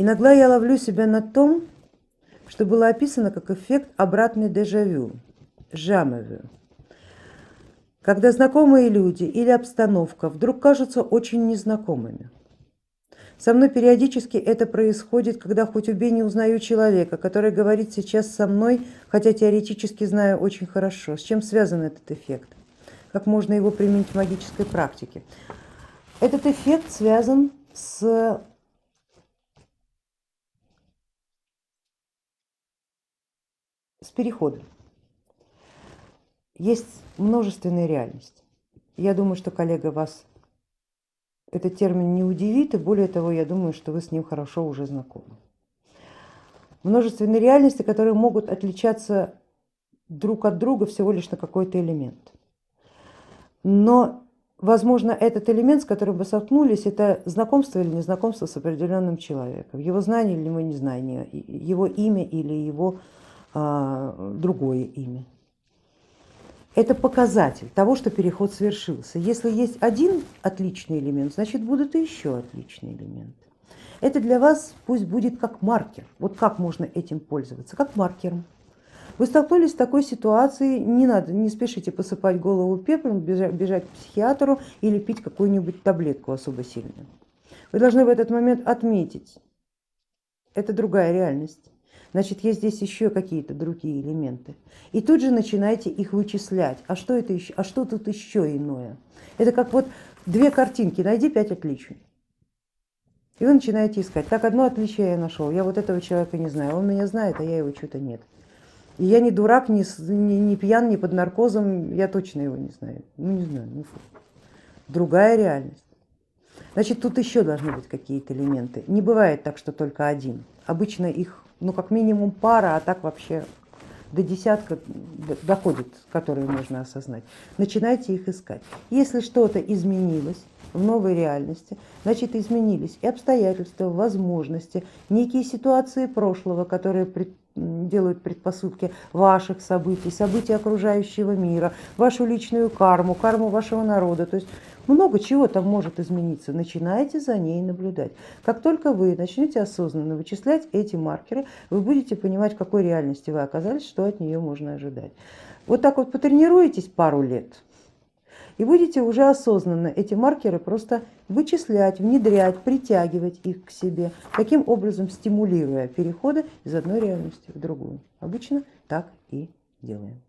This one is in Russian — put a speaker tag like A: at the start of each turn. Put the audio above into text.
A: Иногда я ловлю себя на том, что было описано как эффект обратный дежавю, жамевю, когда знакомые люди или обстановка вдруг кажутся очень незнакомыми. Со мной периодически это происходит, когда хоть убей не узнаю человека, который говорит сейчас со мной, хотя теоретически знаю очень хорошо. С чем связан этот эффект? Как можно его применить в магической практике? Этот эффект связан с с переходом. Есть множественная реальность. Я думаю, что коллега вас этот термин не удивит, и более того, я думаю, что вы с ним хорошо уже знакомы. Множественные реальности, которые могут отличаться друг от друга всего лишь на какой-то элемент. Но, возможно, этот элемент, с которым вы столкнулись, это знакомство или незнакомство с определенным человеком, его знание или его незнание, его имя или его а, другое имя. Это показатель того, что переход совершился. Если есть один отличный элемент, значит будут и еще отличные элементы. Это для вас пусть будет как маркер. Вот как можно этим пользоваться? Как маркером. Вы столкнулись с такой ситуацией, не надо, не спешите посыпать голову пеплом, бежать к психиатру или пить какую-нибудь таблетку особо сильную. Вы должны в этот момент отметить, это другая реальность значит есть здесь еще какие-то другие элементы. И тут же начинаете их вычислять. А что, это еще, а что тут еще иное? Это как вот две картинки, найди пять отличий. И вы начинаете искать. Так, одно отличие я нашел, я вот этого человека не знаю, он меня знает, а я его что-то нет. И я не дурак, не, не, не пьян, не под наркозом, я точно его не знаю. Ну не знаю, ну фу. Другая реальность. Значит, тут еще должны быть какие-то элементы. Не бывает так, что только один. Обычно их ну как минимум пара, а так вообще до десятка доходит, которые можно осознать. Начинайте их искать. Если что-то изменилось в новой реальности, значит изменились и обстоятельства, возможности, некие ситуации прошлого, которые делают предпосылки ваших событий, событий окружающего мира, вашу личную карму, карму вашего народа. То есть много чего там может измениться. Начинайте за ней наблюдать. Как только вы начнете осознанно вычислять эти маркеры, вы будете понимать, в какой реальности вы оказались, что от нее можно ожидать. Вот так вот потренируетесь пару лет, и будете уже осознанно эти маркеры просто вычислять, внедрять, притягивать их к себе, таким образом стимулируя переходы из одной реальности в другую. Обычно так и делаем.